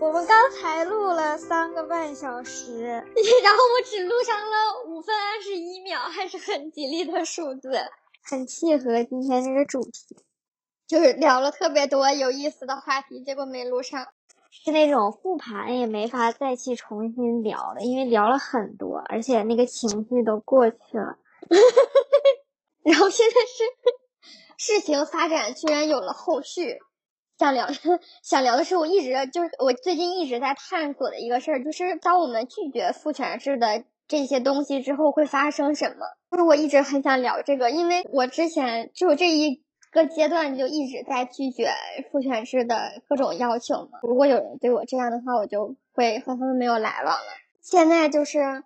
我们刚才录了三个半小时，然后我只录上了五分二十一秒，还是很吉利的数字，很契合今天这个主题。就是聊了特别多有意思的话题，结果没录上，是那种复盘也没法再去重新聊的，因为聊了很多，而且那个情绪都过去了。然后现在是事情发展居然有了后续。想聊 想聊的是，我一直就是我最近一直在探索的一个事儿，就是当我们拒绝父权制的这些东西之后会发生什么。就是我一直很想聊这个，因为我之前就这一个阶段就一直在拒绝父权制的各种要求嘛。如果有人对我这样的话，我就会和他们没有来往了。现在就是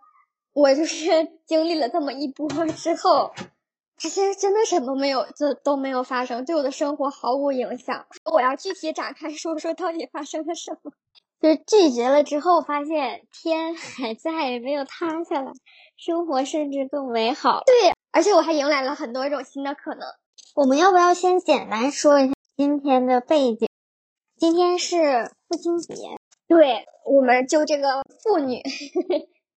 我就是 经历了这么一波之后。其实真的什么没有，就都没有发生，对我的生活毫无影响。我要具体展开说说，到底发生了什么？就是拒绝了之后，发现天还在，没有塌下来，生活甚至更美好。对，而且我还迎来了很多种新的可能。我们要不要先简单说一下今天的背景？今天是父亲节，对，我们就这个妇女，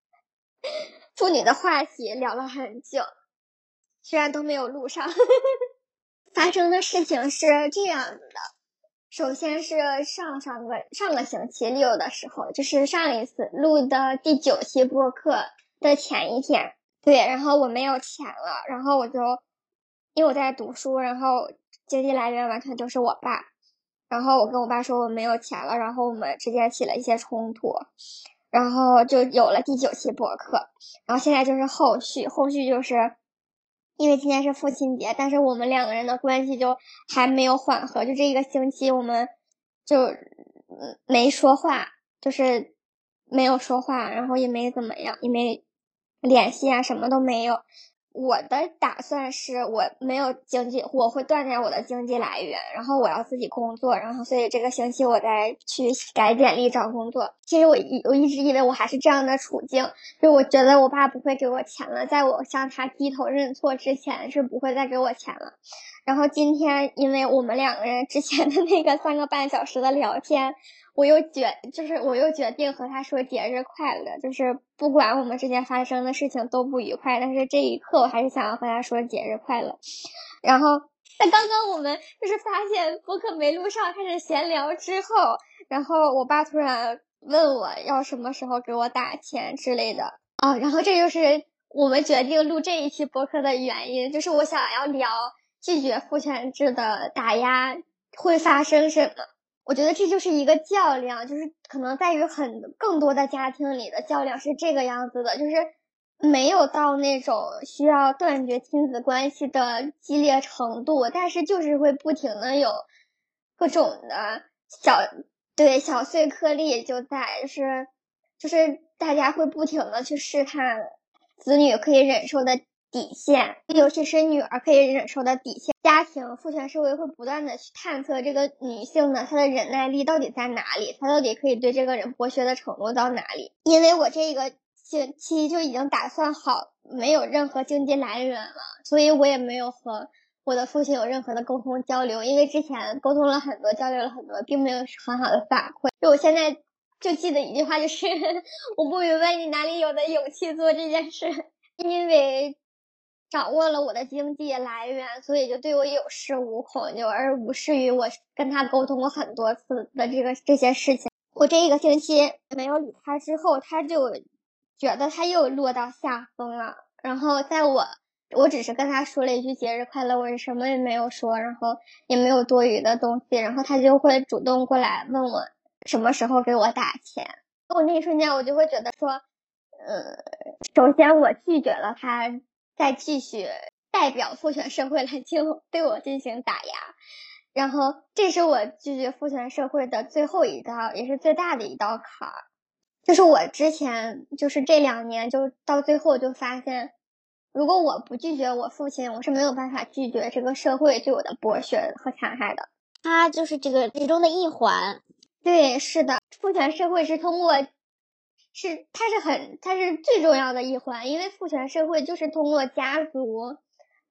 妇女的话题聊了很久。虽然都没有录上，发生的事情是这样子的。首先是上上个上个星期六的时候，就是上一次录的第九期播客的前一天，对，然后我没有钱了，然后我就因为我在读书，然后经济来源完全就是我爸，然后我跟我爸说我没有钱了，然后我们之间起了一些冲突，然后就有了第九期播客，然后现在就是后续，后续就是。因为今天是父亲节，但是我们两个人的关系就还没有缓和，就这一个星期我们就嗯没说话，就是没有说话，然后也没怎么样，也没联系啊，什么都没有。我的打算是我没有经济，我会锻炼我的经济来源，然后我要自己工作，然后所以这个星期我再去改简历找工作。其实我一我一直以为我还是这样的处境，就我觉得我爸不会给我钱了，在我向他低头认错之前是不会再给我钱了。然后今天因为我们两个人之前的那个三个半小时的聊天。我又决，就是我又决定和他说节日快乐，就是不管我们之间发生的事情都不愉快，但是这一刻我还是想要和他说节日快乐。然后在刚刚我们就是发现播客没录上，开始闲聊之后，然后我爸突然问我要什么时候给我打钱之类的啊，然后这就是我们决定录这一期播客的原因，就是我想要聊拒绝父权制的打压会发生什么。我觉得这就是一个较量，就是可能在于很更多的家庭里的较量是这个样子的，就是没有到那种需要断绝亲子关系的激烈程度，但是就是会不停的有各种的小对小碎颗粒就在，就是就是大家会不停的去试探子女可以忍受的。底线，尤其是女儿可以忍受的底线。家庭父权社会会不断的去探测这个女性呢，她的忍耐力到底在哪里？她到底可以对这个人剥削的程度到哪里？因为我这个星期就已经打算好没有任何经济来源了，所以我也没有和我的父亲有任何的沟通交流。因为之前沟通了很多，交流了很多，并没有很好的反馈。就我现在就记得一句话，就是 我不明白你哪里有的勇气做这件事，因为。掌握了我的经济来源，所以就对我有恃无恐，就而无视于我跟他沟通过很多次的这个这些事情。我这一个星期没有理他之后，他就觉得他又落到下风了。然后在我我只是跟他说了一句节日快乐，我什么也没有说，然后也没有多余的东西，然后他就会主动过来问我什么时候给我打钱。我那一瞬间我就会觉得说，呃，首先我拒绝了他。再继续代表父权社会来 进对我进行打压，然后这是我拒绝父权社会的最后一道，也是最大的一道坎儿。就是我之前就是这两年就到最后就发现，如果我不拒绝我父亲，我是没有办法拒绝这个社会对我的剥削和残害的。他就是这个其中的一环。对，是的，父权社会是通过。是，它是很，它是最重要的一环，因为父权社会就是通过家族，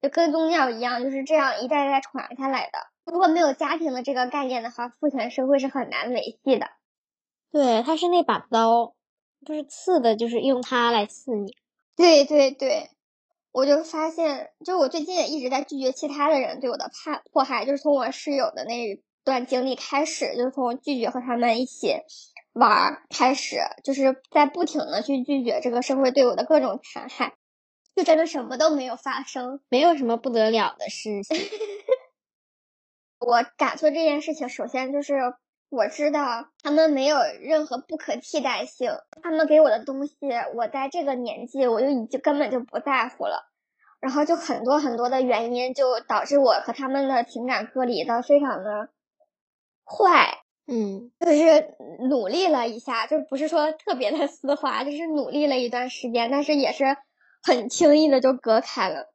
就跟宗教一样，就是这样一代代传下来的。如果没有家庭的这个概念的话，父权社会是很难维系的。对，它是那把刀，就是刺的，就是用它来刺你。对对对，我就发现，就我最近也一直在拒绝其他的人对我的怕迫害，就是从我室友的那段经历开始，就是从拒绝和他们一起玩开始，就是在不停的去拒绝这个社会对我的各种残害，就真的什么都没有发生，没有什么不得了的事情。我敢做这件事情，首先就是我知道他们没有任何不可替代性，他们给我的东西，我在这个年纪我就已经根本就不在乎了，然后就很多很多的原因就导致我和他们的情感隔离的非常的坏，嗯，就是努力了一下，就不是说特别的丝滑，就是努力了一段时间，但是也是很轻易的就隔开了。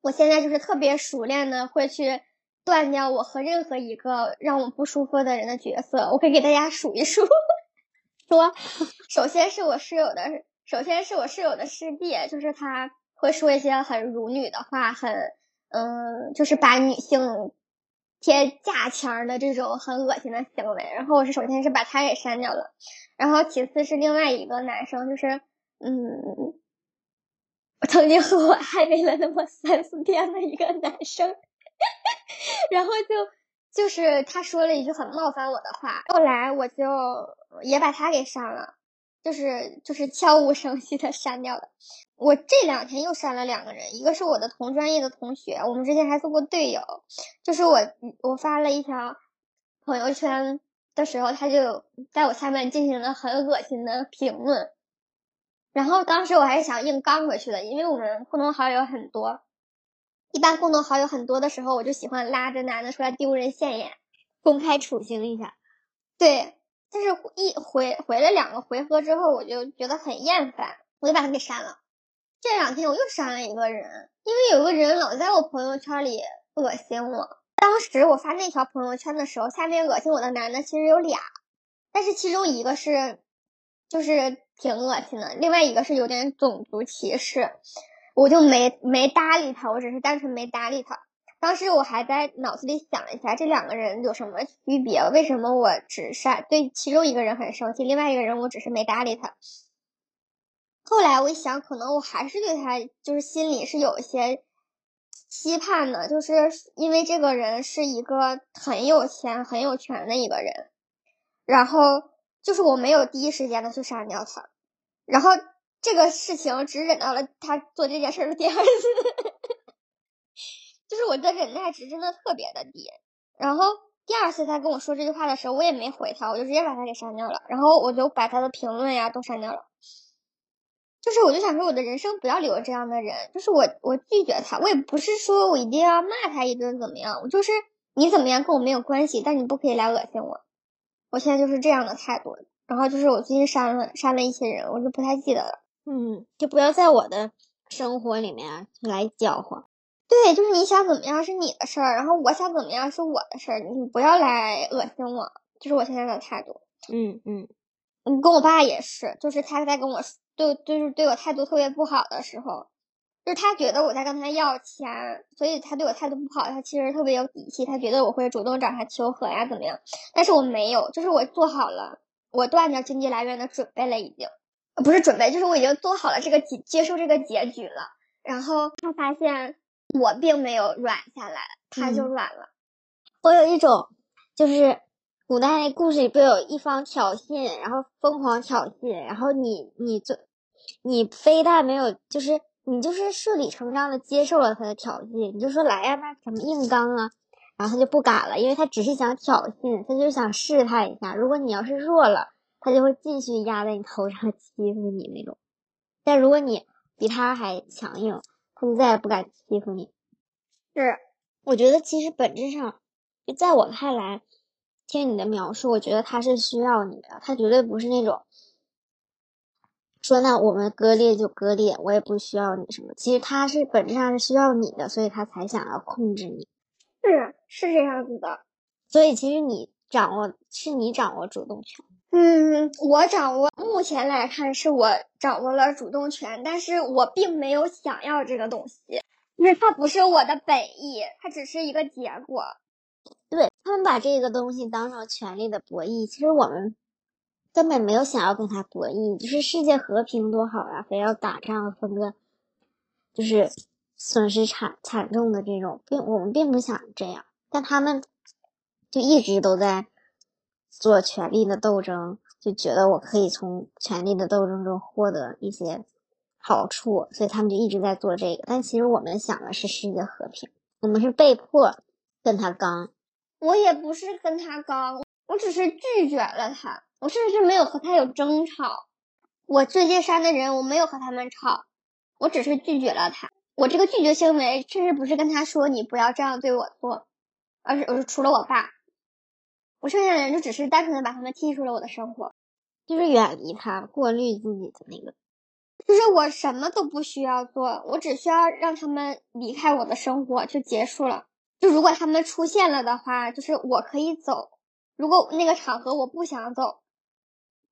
我现在就是特别熟练的会去。断掉我和任何一个让我不舒服的人的角色，我可以给大家数一数。说，首先是我室友的，首先是我室友的师弟，就是他会说一些很辱女的话，很嗯，就是把女性贴价签的这种很恶心的行为。然后我是首先是把他给删掉了，然后其次是另外一个男生，就是嗯，我曾经和我暧昧了那么三四天的一个男生。然后就就是他说了一句很冒犯我的话，后来我就也把他给删了，就是就是悄无声息的删掉了。我这两天又删了两个人，一个是我的同专业的同学，我们之前还做过队友，就是我我发了一条朋友圈的时候，他就在我下面进行了很恶心的评论，然后当时我还是想硬刚回去的，因为我们共同好友很多。一般共同好友很多的时候，我就喜欢拉着男的出来丢人现眼，公开处刑一下。对，但是一回回了两个回合之后，我就觉得很厌烦，我就把他给删了。这两天我又删了一个人，因为有个人老在我朋友圈里恶心我。当时我发那条朋友圈的时候，下面恶心我的男的其实有俩，但是其中一个是就是挺恶心的，另外一个是有点种族歧视。我就没没搭理他，我只是单纯没搭理他。当时我还在脑子里想了一下，这两个人有什么区别？为什么我只是对其中一个人很生气，另外一个人我只是没搭理他？后来我一想，可能我还是对他就是心里是有一些期盼的，就是因为这个人是一个很有钱、很有权的一个人，然后就是我没有第一时间的去删掉他，然后。这个事情只忍到了他做这件事的第二次，就是我的忍耐值真的特别的低。然后第二次他跟我说这句话的时候，我也没回他，我就直接把他给删掉了。然后我就把他的评论呀都删掉了。就是我就想说，我的人生不要留这样的人。就是我我拒绝他，我也不是说我一定要骂他一顿怎么样，我就是你怎么样跟我没有关系，但你不可以来恶心我。我现在就是这样的态度。然后就是我最近删了删了一些人，我就不太记得了。嗯，就不要在我的生活里面来搅和。对，就是你想怎么样是你的事儿，然后我想怎么样是我的事儿，你不要来恶心我，就是我现在的态度。嗯嗯，嗯，跟我爸也是，就是他在跟我对，就是对我态度特别不好的时候，就是他觉得我在跟他要钱，所以他对我态度不好。他其实特别有底气，他觉得我会主动找他求和呀，怎么样？但是我没有，就是我做好了我断掉经济来源的准备了，已经。不是准备，就是我已经做好了这个结接受这个结局了。然后他发现我并没有软下来，他就软了。我有一种，就是古代那故事里不有一方挑衅，然后疯狂挑衅，然后你你就你非但没有，就是你就是顺理成章的接受了他的挑衅，你就说来呀，那怎么硬刚啊？然后他就不敢了，因为他只是想挑衅，他就想试探一下，如果你要是弱了。他就会继续压在你头上欺负你那种，但如果你比他还强硬，他就再也不敢欺负你。是，我觉得其实本质上，就在我看来，听你的描述，我觉得他是需要你的，他绝对不是那种说那我们割裂就割裂，我也不需要你什么。其实他是本质上是需要你的，所以他才想要控制你。是，是这样子的。所以其实你掌握，是你掌握主动权。嗯，我掌握目前来看是我掌握了主动权，但是我并没有想要这个东西，因为它不是我的本意，它只是一个结果。对他们把这个东西当成权力的博弈，其实我们根本没有想要跟他博弈，就是世界和平多好啊，非要打仗分个，就是损失惨惨重的这种，并我们并不想这样，但他们就一直都在做权力的斗争，就觉得我可以从权力的斗争中获得一些好处，所以他们就一直在做这个。但其实我们想的是世界和平，我们是被迫跟他刚。我也不是跟他刚，我只是拒绝了他。我甚至没有和他有争吵，我最近删的人，我没有和他们吵，我只是拒绝了他。我这个拒绝行为，甚至不是跟他说你不要这样对我做，而是我是除了我爸，我剩下的人就只是单纯的把他们踢出了我的生活，就是远离他，过滤自己的那个，就是我什么都不需要做，我只需要让他们离开我的生活就结束了。就如果他们出现了的话，就是我可以走。如果那个场合我不想走。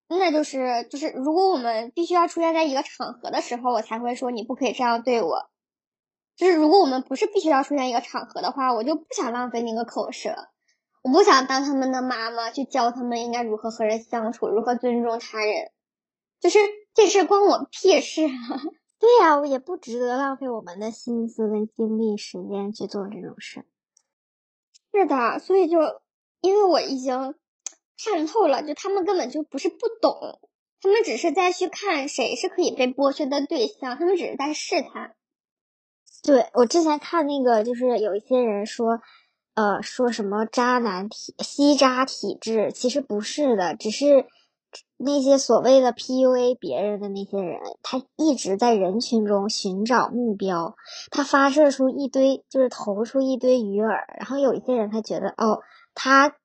那就是就是，如果我们必须要出现在一个场合的时候，我才会说你不可以这样对我。就是如果我们不是必须要出现一个场合的话，我就不想浪费那个口舌，我不想当他们的妈妈去教他们应该如何和人相处，如何尊重他人。就是这事关我屁事啊！对呀，我也不值得浪费我们的心思跟精力时间去做这种事。是的，所以就因为我已经。看透了，就他们根本就不是不懂，他们只是在去看谁是可以被剥削的对象，他们只是在试探。对我之前看那个，就是有一些人说，呃，说什么渣男体吸渣体质，其实不是的，只是那些所谓的 PUA 别人的那些人，他一直在人群中寻找目标，他发射出一堆，就是投出一堆鱼饵，然后有一些人他觉得，哦，他。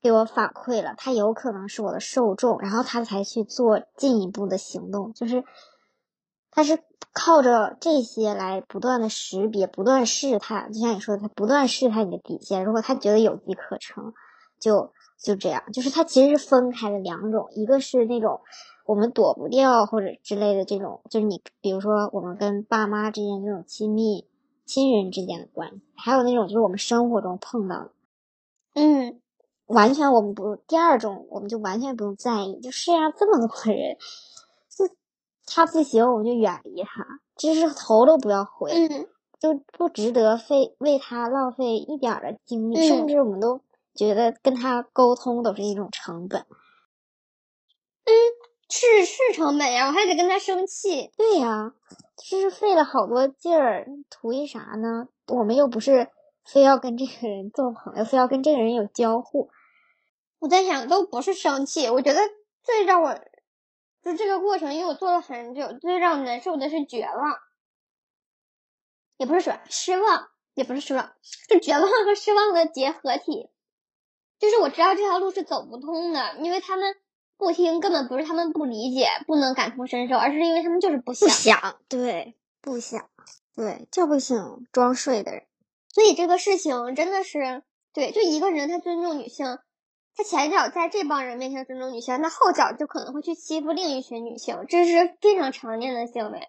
给我反馈了，他有可能是我的受众，然后他才去做进一步的行动，就是他是靠着这些来不断的识别、不断试探，就像你说的，他不断试探你的底线。如果他觉得有机可乘，就就这样。就是他其实是分开的两种，一个是那种我们躲不掉或者之类的这种，就是你比如说我们跟爸妈之间这种亲密亲人之间的关系，还有那种就是我们生活中碰到的，嗯。完全我们不第二种，我们就完全不用在意。就世界上这么多人，他不行，我们就远离他，就是头都不要回，就不值得费为他浪费一点的精力，甚至我们都觉得跟他沟通都是一种成本。嗯，是是成本呀，我还得跟他生气。对呀，就是费了好多劲儿，图一啥呢？我们又不是非要跟这个人做朋友，非要跟这个人有交互。我在想，都不是生气，我觉得最让我就这个过程，因为我做了很久，最让我难受的是绝望，也不是说失望，也不是失望，是绝望和失望的结合体。就是我知道这条路是走不通的，因为他们不听，根本不是他们不理解，不能感同身受，而是因为他们就是不想。不想，对，不想，对，就不醒，装睡的人。所以这个事情真的是，对，就一个人他尊重女性。他前脚在这帮人面前尊重女性，那后脚就可能会去欺负另一群女性，这是非常常见的行为。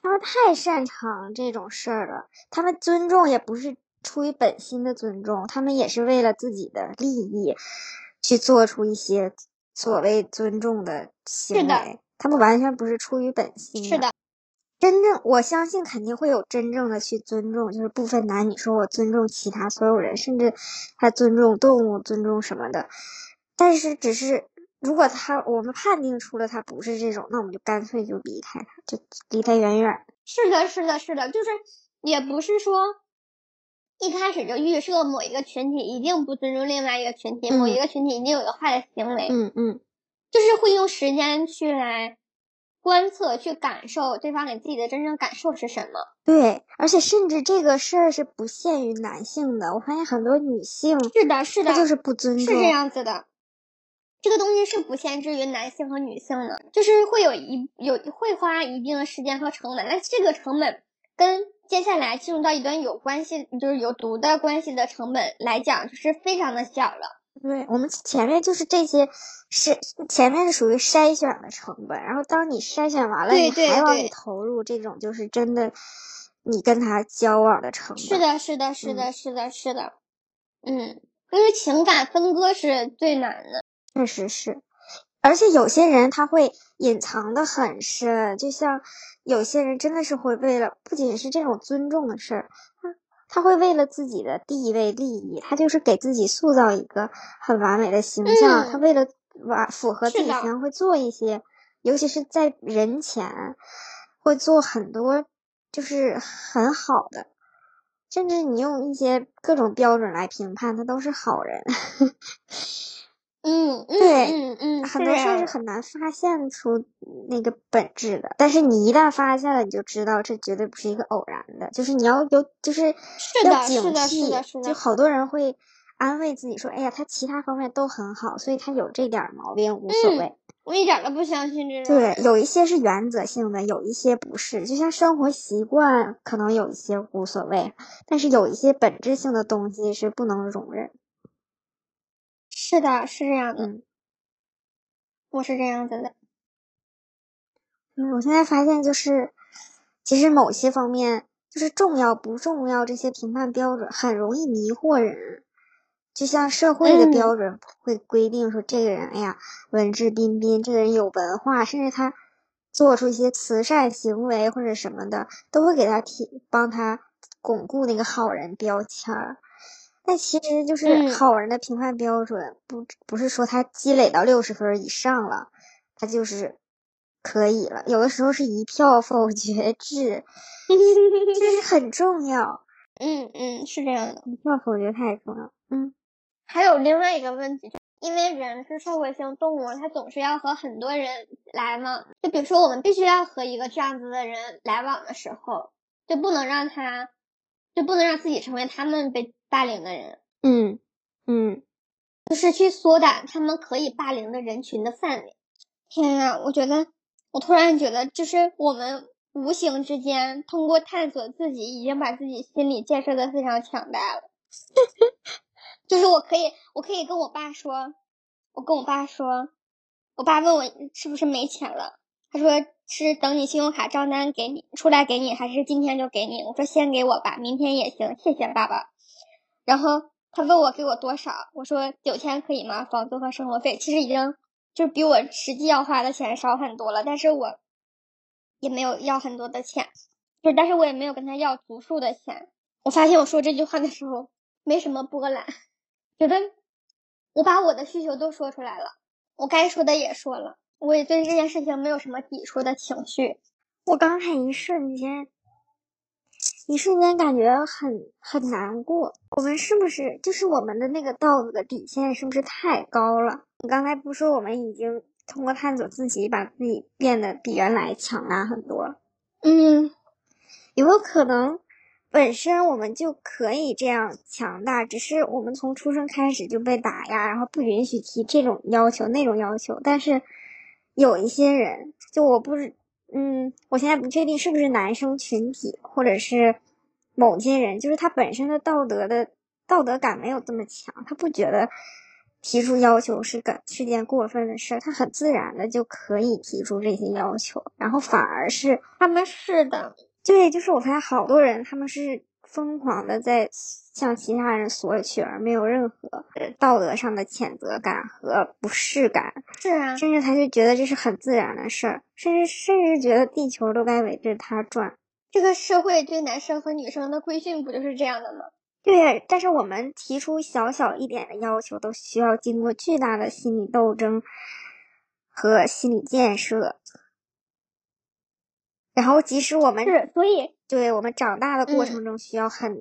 他们太擅长这种事儿了。他们尊重也不是出于本心的尊重，他们也是为了自己的利益去做出一些所谓尊重的行为。他们完全不是出于本心。是的。真正我相信肯定会有真正的去尊重，就是不分男女，说我尊重其他所有人，甚至还尊重动物、尊重什么的。但是，只是如果他我们判定出了他不是这种，那我们就干脆就离开他，就离他远远。是的，是的，是的，就是也不是说一开始就预设某一个群体一定不尊重另外一个群体，某一个群体一定有一个坏的行为。嗯嗯，就是会用时间去来。观测去感受对方给自己的真正感受是什么？对，而且甚至这个事儿是不限于男性的。我发现很多女性是的，是的，就是不尊重，是这样子的。这个东西是不限制于男性和女性的，就是会有一有会花一定的时间和成本。那这个成本跟接下来进入到一段有关系，就是有毒的关系的成本来讲，就是非常的小了。对我们前面就是这些，是前面是属于筛选的成本，然后当你筛选完了，你还往里投入这种就是真的，你跟他交往的成本。是的，是的，是的，是的，是的，嗯，因为情感分割是最难的。确实是，而且有些人他会隐藏的很深，就像有些人真的是会为了不仅是这种尊重的事儿，他他会为了自己的地位利益，他就是给自己塑造一个很完美的形象，嗯他为了完符合自己形象会做一些，尤其是在人前会做很多就是很好的，甚至你用一些各种标准来评判，他都是好人。嗯嗯对嗯嗯，很多事儿是很难发现出那个本质的，但是你一旦发现了，你就知道这绝对不是一个偶然的，就是你要有，就是是的要警是的是惕。的是的就好多人会安慰自己说：“哎呀，他其他方面都很好，所以他有这点儿毛病无所嗯谓。我一点儿都不相信这种对，有一些是原则性的，有一些不是。就像生活习惯，可能有一些无所谓，但是有一些本质性的东西是不能容忍。是的，是这样的，嗯，我是这样子的。嗯，我现在发现就是，其实某些方面就是重要不重要这些评判标准很容易迷惑人。就像社会的嗯标准会规定说，这个人，哎呀，文质彬彬，这个人有文化，甚至他做出一些慈善行为或者什么的，都会给他提帮他巩固那个好人标签儿。但其实就是嗯好人的评判标准，不不是说他积累到六十分以上了，他就是可以了。有的时候是一票否决制，这是很重要。嗯嗯，是这样的。一票否决太重要。嗯还有另外一个问题，就因为人是社会性动物，他总是要和很多人来往。就比如说，我们必须要和一个这样子的人来往的时候，就不能让他，就不能让自己成为他们被霸凌的人，嗯嗯，就是去缩短他们可以霸凌的人群的范围。天呐，我觉得，我突然觉得，就是我们无形之间通过探索自己，已经把自己心理建设的非常强大了。就是我可以，我可以跟我爸说，我跟我爸说，我爸问我是不是没钱了，他说是等你信用卡账单给你出来给你，还是今天就给你？我说先给我吧，明天也行，谢谢爸爸。然后他问我给我多少，我说九千可以吗？房租和生活费其实已经就是比我实际要花的钱少很多了，但是我也没有要很多的钱，就但是我也没有跟他要足数的钱。我发现我说这句话的时候没什么波澜，觉得我把我的需求都说出来了，我该说的也说了，我也对这件事情没有什么抵触的情绪。我刚才一瞬间，一瞬间感觉很很难过。我们是不是就是我们的那个道德的底线是不是太高了？你刚才不是说我们已经通过探索自己，把自己变得比原来强大很多？嗯，有没有可能，本身我们就可以这样强大，只是我们从出生开始就被打压，然后不允许提这种要求、那种要求。但是有一些人，就我不是，嗯，我现在不确定是不是男生群体，或者是某些人，就是他本身的道德的道德感没有这么强，他不觉得提出要求是个是件过分的事儿，他很自然的就可以提出这些要求，然后反而是他们是的，对，就是我发现好多人他们是疯狂的在向其他人索取，而没有任何呃道德上的谴责感和不适感，是啊，甚至他就觉得这是很自然的事儿，甚至甚至觉得地球都该围着他转。这个社会对男生和女生的规训不就是这样的吗？对，但是我们提出小小一点的要求，都需要经过巨大的心理斗争和心理建设。然后，即使我们是，所以对我们长大的过程中，需要很、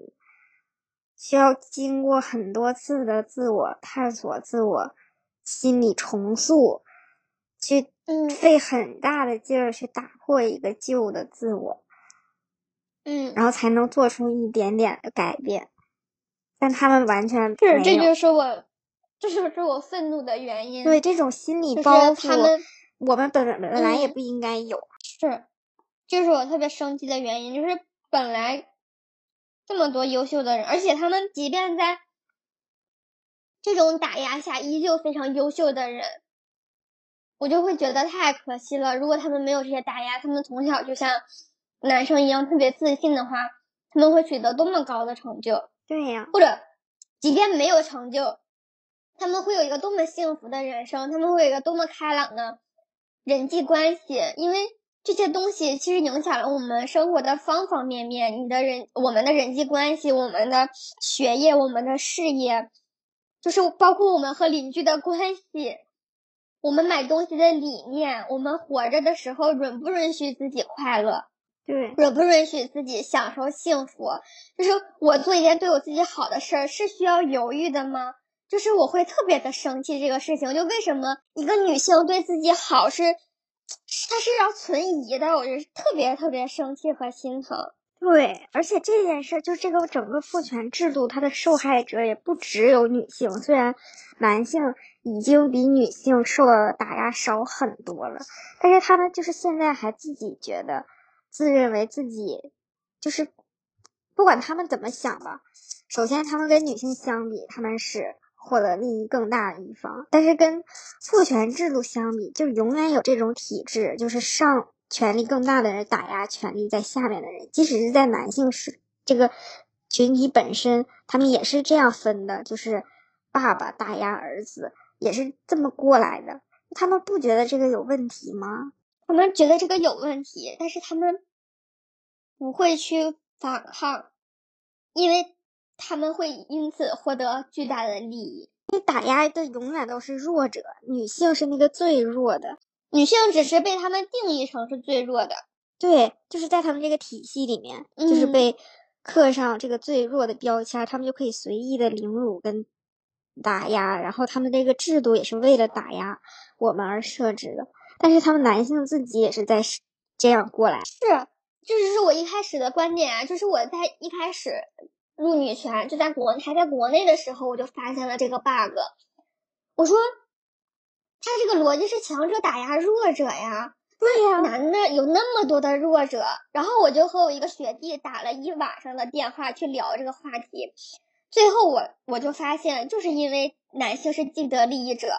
需要经过很多次的自我探索、自我心理重塑，去嗯费很大的劲儿去打破一个旧的自我，嗯，然后才能做出一点点的改变。但他们完全是，这。就是我，这就是我愤怒的原因。对这种心理就是包袱他们，我们本本来也嗯不应该有。是，这是我特别生气的原因，就是本来这么多优秀的人，而且他们即便在这种打压下，依旧非常优秀的人，我就会觉得太可惜了。如果他们没有这些打压，他们从小就像男生一样特别自信的话，他们会取得多么高的成就。对呀、或者即便没有成就，他们会有一个多么幸福的人生，他们会有一个多么开朗的人际关系，因为这些东西其实影响了我们生活的方方面面。你的人，我们的人际关系，我们的学业，我们的事业，就是包括我们和邻居的关系，我们买东西的理念，我们活着的时候允不允许自己快乐？对，允不允许自己享受幸福？就是我做一件对我自己好的事儿，是需要犹豫的吗？就是我会特别的生气这个事情，就为什么一个女性对自己好是，他是要存疑的，我就特别特别生气和心疼。对，而且这件事就是这个整个父权制度，它的受害者也不只有女性，虽然男性已经比女性受到的打压少很多了，但是他们就是现在还自己觉得。自认为自己就是，不管他们怎么想吧。首先，他们跟女性相比，他们是获得利益更大的一方；但是跟父权制度相比，就永远有这种体制，就是上权力更大的人打压权力在下面的人。即使是在男性是这个群体本身，他们也是这样分的，就是爸爸打压儿子，也是这么过来的。他们不觉得这个有问题吗？他们觉得这个有问题，但是他们。不会去反抗，因为他们会因此获得巨大的利益。你打压的永远都是弱者，女性是那个最弱的，女性只是被他们定义成是最弱的。对，就是在他们这个体系里面，就是被刻上这个最弱的标签，他们就可以随意的凌辱跟打压。然后他们这个制度也是为了打压我们而设置的，但是他们男性自己也是在这样过来。是。这是我一开始的观点啊，就是我在一开始入女权，就在国还在国内的时候，我就发现了这个 bug。我说，他这个逻辑是强者打压弱者呀，对呀，男的有那么多的弱者，然后我就和我一个学弟打了一晚上的电话去聊这个话题。最后我我就发现，就是因为男性是既得利益者，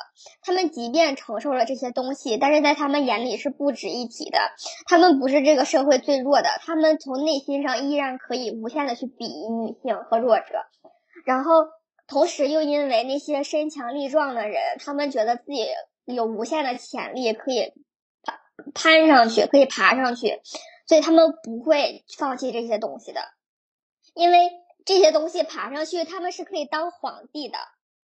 他们即便承受了这些东西，但是在他们眼里是不值一提的。他们不是这个社会最弱的，他们从内心上依然可以无限的去鄙夷女性和弱者。然后同时又因为那些身强力壮的人，他们觉得自己有无限的潜力可以攀攀上去，可以爬上去，所以他们不会放弃这些东西的，因为。这些东西爬上去，他们是可以当皇帝的。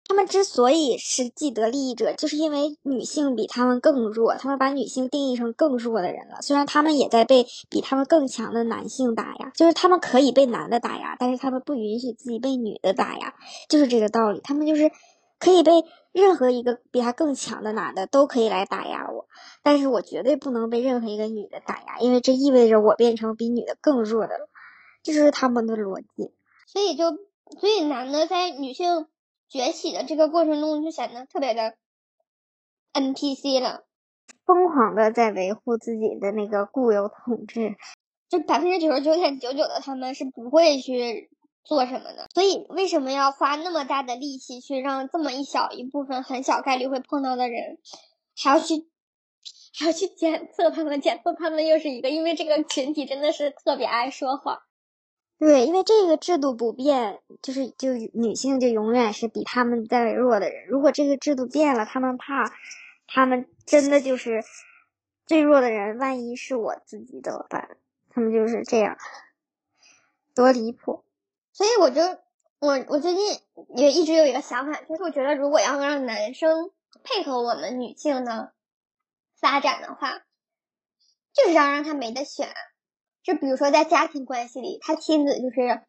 他们之所以是既得利益者，就是因为女性比他们更弱，他们把女性定义成更弱的人了。虽然他们也在被比他们更强的男性打压，就是他们可以被男的打压，但是他们不允许自己被女的打压，就是这个道理。他们就是可以被任何一个比他更强的男的都可以来打压我，但是我绝对不能被任何一个女的打压，因为这意味着我变成比女的更弱的了。这就是他们的逻辑。所以就，所以男的在女性崛起的这个过程中就显得特别的 NPC 了，疯狂的在维护自己的那个固有统治，就百分之九十九点九九的他们是不会去做什么的。所以为什么要花那么大的力气去让这么一小一部分很小概率会碰到的人，还要去还要去检测他们，检测他们又是一个，因为这个群体真的是特别爱说谎。对，因为这个制度不变，就是就女性就永远是比他们再弱的人。如果这个制度变了，他们怕，他们真的就是最弱的人。万一是我自己怎么办？他们就是这样，多离谱。所以我就我我最近也一直有一个想法，就是我觉得如果要让男生配合我们女性的发展的话，就是要让他没得选。就比如说，在家庭关系里，他妻子就是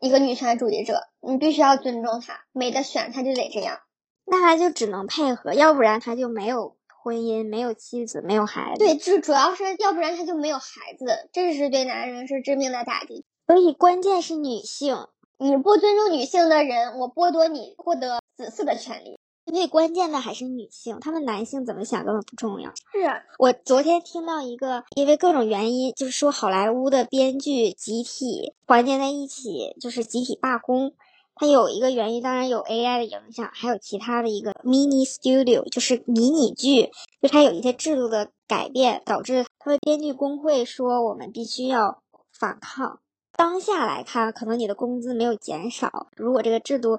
一个女权主义者，你必须要尊重他，没得选，他就得这样。那他就只能配合，要不然他就没有婚姻，没有妻子，没有孩子。对，就主要是要不然他就没有孩子，这是对男人是致命的打击。所以关键是女性，你不尊重女性的人，我剥夺你获得子嗣的权利。最关键的还是女性，他们男性怎么想根本不重要。是我昨天听到一个，因为各种原因，就是说好莱坞的编剧集体团结在一起，就是集体罢工。它有一个原因，当然有 AI 的影响，还有其他的一个 mini studio，就是迷你剧，就它有一些制度的改变，导致他们编剧工会说我们必须要反抗。当下来看，可能你的工资没有减少，如果这个制度。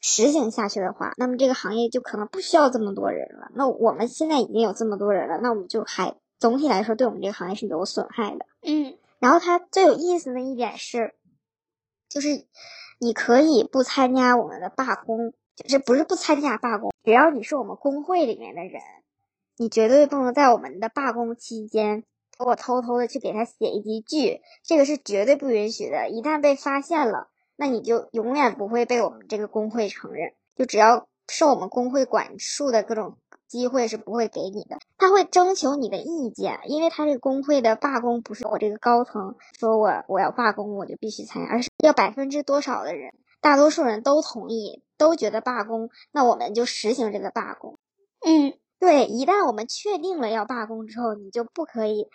实行下去的话，那么这个行业就可能不需要这么多人了。那我们现在已经有这么多人了，那我们就还总体来说对我们这个行业是有损害的。嗯然后它最有意思的一点是，就是你可以不参加我们的罢工，就是不是不参加罢工，只要你是我们工会里面的人，你绝对不能在我们的罢工期间给我偷偷的去给他写一句剧，这个是绝对不允许的。一旦被发现了，那你就永远不会被我们这个工会承认。就只要受我们工会管束的各种机会是不会给你的，他会征求你的意见，因为他这个工会的罢工不是我这个高层说我我要罢工我就必须参加，而是要百分之多少的人，大多数人都同意，都觉得罢工，那我们就实行这个罢工。嗯对，一旦我们确定了要罢工之后，你就不可以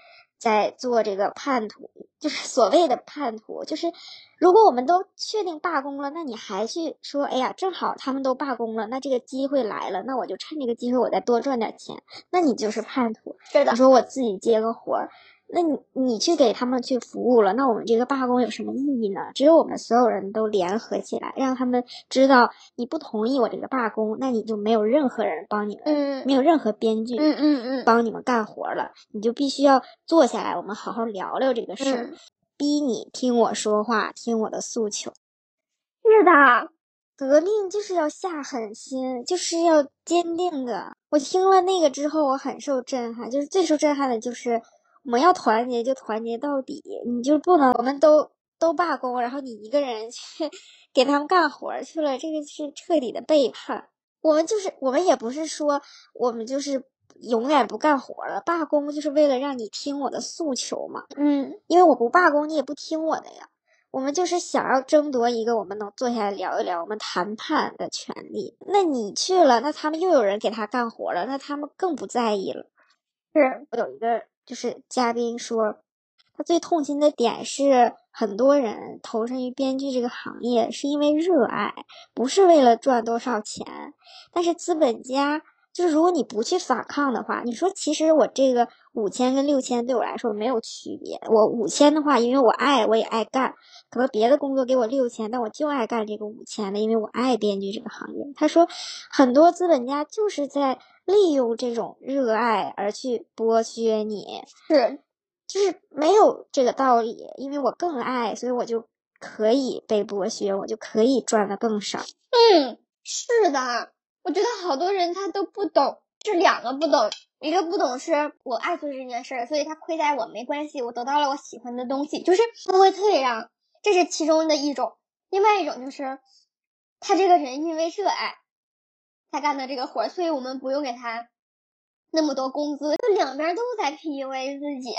再做这个叛徒，就是 所谓的叛徒，就是如果我们都确定罢工了，那你还去说，哎呀，正好他们都罢工了，那这个机会来了，那我就趁这个机会我再多赚点钱，那你就是叛徒。是的你，说我自己接个活儿，那你你去给他们去服务了，那我们这个罢工有什么意义呢？只有我们所有人都联合起来，让他们知道你不同意我这个罢工，那你就没有任何人帮你们，嗯没有任何编剧嗯嗯嗯帮你们干活了，你就必须要坐下来，我们好好聊聊这个事儿，嗯，逼你听我说话，听我的诉求。是的，革命就是要下狠心，就是要坚定的。我听了那个之后，我很受震撼，就是最受震撼的就是我们要团结就团结到底，你就不能我们都都罢工，然后你一个人去给他们干活去了，这个是彻底的背叛。我们就是我们也不是说我们就是永远不干活了，罢工就是为了让你听我的诉求嘛。嗯因为我不罢工，你也不听我的呀。我们就是想要争夺一个我们能坐下来聊一聊我们谈判的权利。那你去了，那他们又有人给他干活了，那他们更不在意了。是，我有一个就是嘉宾说，他最痛心的点是很多人投身于编剧这个行业是因为热爱，不是为了赚多少钱。但是资本家就是如果你不去反抗的话，你说其实我这个五千跟六千对我来说没有区别。我五千的话，因为我爱，我也爱干。可能别的工作给我六千，但我就爱干这个五千的，因为我爱编剧这个行业。他说，很多资本家就是在利用这种热爱而去剥削你，是，就是没有这个道理。因为我更爱，所以我就可以被剥削，我就可以赚的更少。嗯，是的，我觉得好多人他都不懂，是两个不懂，一个不懂是我爱做这件事儿，所以他亏待我没关系，我得到了我喜欢的东西，就是不会退让，这是其中的一种。另外一种就是他这个人因为热爱，他干的这个活儿，所以我们不用给他那么多工资，就两边都在 PUA 自己。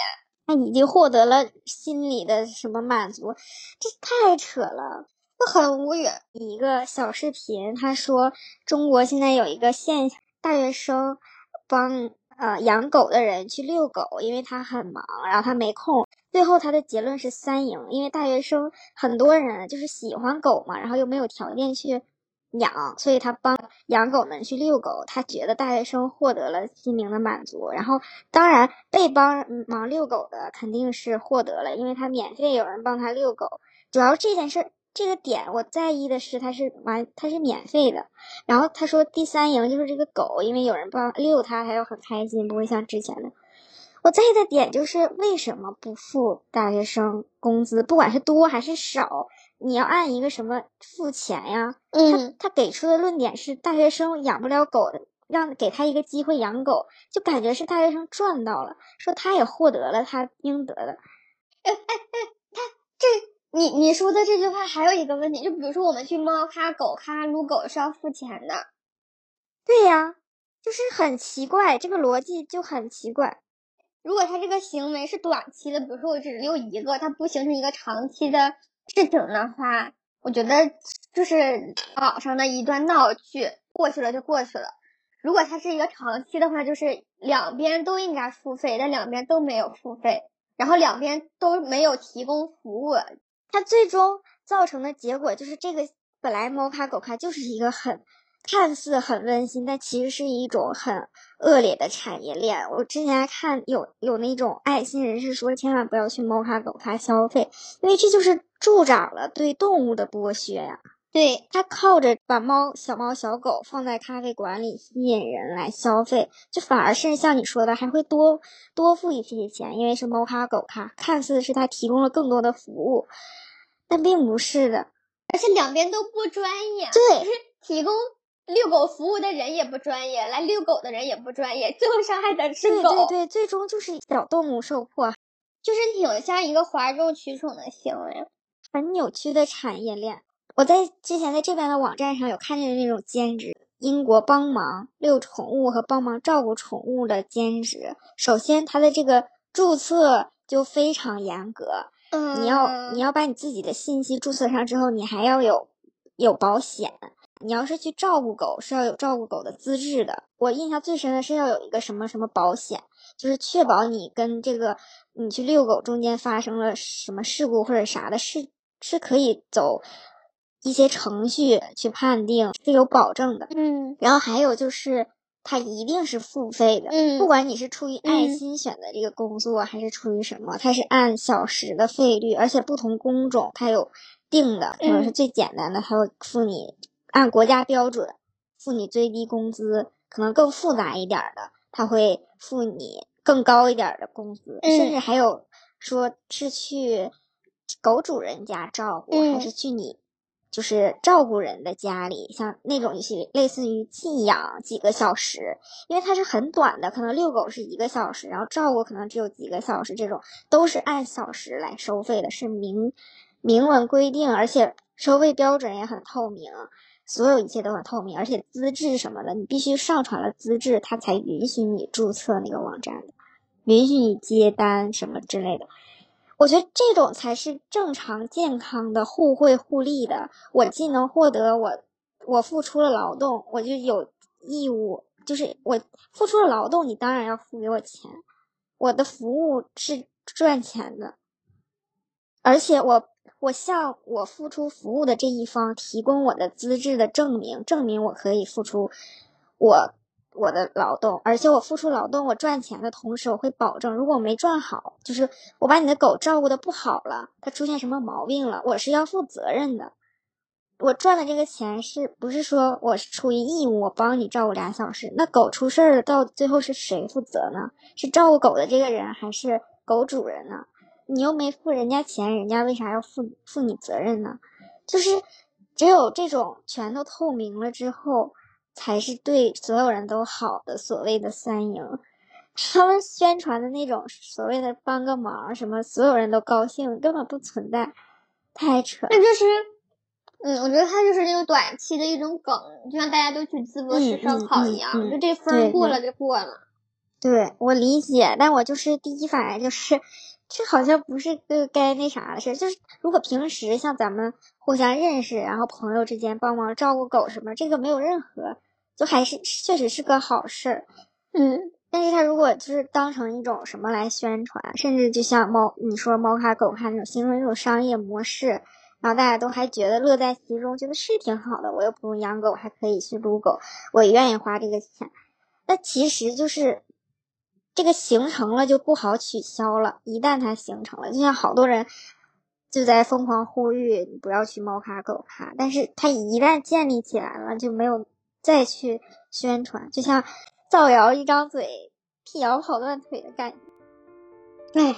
他已经获得了心理的什么满足，这太扯了。就很无语。一个小视频，他说中国现在有一个现，大学生帮呃养狗的人去遛狗，因为他很忙，然后他没空。最后他的结论是三赢，因为大学生很多人就是喜欢狗嘛，然后又没有条件去养，所以他帮养狗们去遛狗，他觉得大学生获得了心灵的满足。然后当然被帮忙遛狗的肯定是获得了，因为他免费有人帮他遛狗。主要这件事儿。这个点我在意的是，它是完，它是免费的。然后他说第三营就是这个狗，因为有人帮遛它，它又很开心，不会像之前的。我在意的点就是为什么不付大学生工资，不管是多还是少，你要按一个什么付钱呀？嗯，他他给出的论点是大学生养不了狗，让给他一个机会养狗，就感觉是大学生赚到了，说他也获得了他应得的。哎哎哎，他这。你你说的这句话还有一个问题，就比如说我们去猫咖、狗咖撸狗是要付钱的，对呀，就是很奇怪，这个逻辑就很奇怪。如果他这个行为是短期的，比如说我只遛一个，它不形成一个长期的事情的话，我觉得就是网上的一段闹剧过去了就过去了。如果它是一个长期的话，就是两边都应该付费，但两边都没有付费，然后两边都没有提供服务。它最终造成的结果就是，这个本来猫咖狗咖就是一个很看似很温馨，但其实是一种很恶劣的产业链。我之前还看有有那种爱心人士说，千万不要去猫咖狗咖消费，因为这就是助长了对动物的剥削呀。对，他靠着把猫、小猫、小狗放在咖啡馆里吸引人来消费，就反而是像你说的，还会多多付一些钱，因为是猫咖、狗咖，看似是他提供了更多的服务，但并不是的。而且两边都不专业，对，就是提供遛狗服务的人也不专业，来遛狗的人也不专业，最后伤害的是狗。对对对，最终就是小动物受迫，就是挺像一个哗众取宠的行为，很扭曲的产业链。我在之前在这边的网站上有看见那种兼职，英国帮忙遛宠物和帮忙照顾宠物的兼职。首先，它的这个注册就非常严格，嗯，你要你要把你自己的信息注册上之后，你还要有有保险。你要是去照顾狗，是要有照顾狗的资质的。我印象最深的是要有一个什么什么保险，就是确保你跟这个你去遛狗中间发生了什么事故或者啥的，是是可以走。一些程序去判定是有保证的，嗯，然后还有就是它一定是付费的，嗯，不管你是出于爱心选的这个工作，还是出于什么，它是按小时的费率，而且不同工种它有定的，可能是最简单的，它会付你按国家标准付你最低工资，可能更复杂一点的，它会付你更高一点的工资，甚至还有说是去狗主人家照顾，还是去你。就是照顾人的家里，像那种就是类似于寄养几个小时，因为它是很短的，可能遛狗是一个小时，然后照顾可能只有几个小时，这种都是按小时来收费的，是明明文规定，而且收费标准也很透明，所有一切都很透明，而且资质什么的，你必须上传了资质，它才允许你注册那个网站，允许你接单什么之类的。我觉得这种才是正常、健康的、互惠互利的。我既能获得我，我付出了劳动，我就有义务，就是我付出了劳动，你当然要付给我钱。我的服务是赚钱的，而且我我向我付出服务的这一方提供我的资质的证明，证明我可以付出我。我的劳动，而且我付出劳动，我赚钱的同时，我会保证，如果我没赚好，就是我把你的狗照顾的不好了，它出现什么毛病了，我是要负责任的。我赚的这个钱是不是说我是出于义务，我帮你照顾俩小时？那狗出事儿了，到最后是谁负责呢？是照顾狗的这个人，还是狗主人呢？你又没付人家钱，人家为啥要负负你责任呢？就是只有这种全都透明了之后。才是对所有人都好的所谓的三赢，他们宣传的那种所谓的帮个忙，什么所有人都高兴，根本不存在，太扯。那就是，嗯，我觉得他就是那种短期的一种梗，就像大家都去淄博吃烧烤一样，就这分过了就过了。对我理解，但我就是第一反应就是，这好像不是个该那啥的事。就是如果平时像咱们互相认识，然后朋友之间帮忙照顾狗什么，这个没有任何。就还是确实是个好事儿，嗯，但是他如果就是当成一种什么来宣传，甚至就像猫你说猫咖狗咖那种形成一种商业模式，然后大家都还觉得乐在其中，觉得是挺好的，我又不用养狗，还可以去撸狗，我也愿意花这个钱。那其实就是这个形成了就不好取消了，一旦它形成了，就像好多人就在疯狂呼吁你不要去猫咖狗咖，但是它一旦建立起来了，就没有。再去宣传，就像造谣一张嘴，辟谣跑断腿的感觉。哎。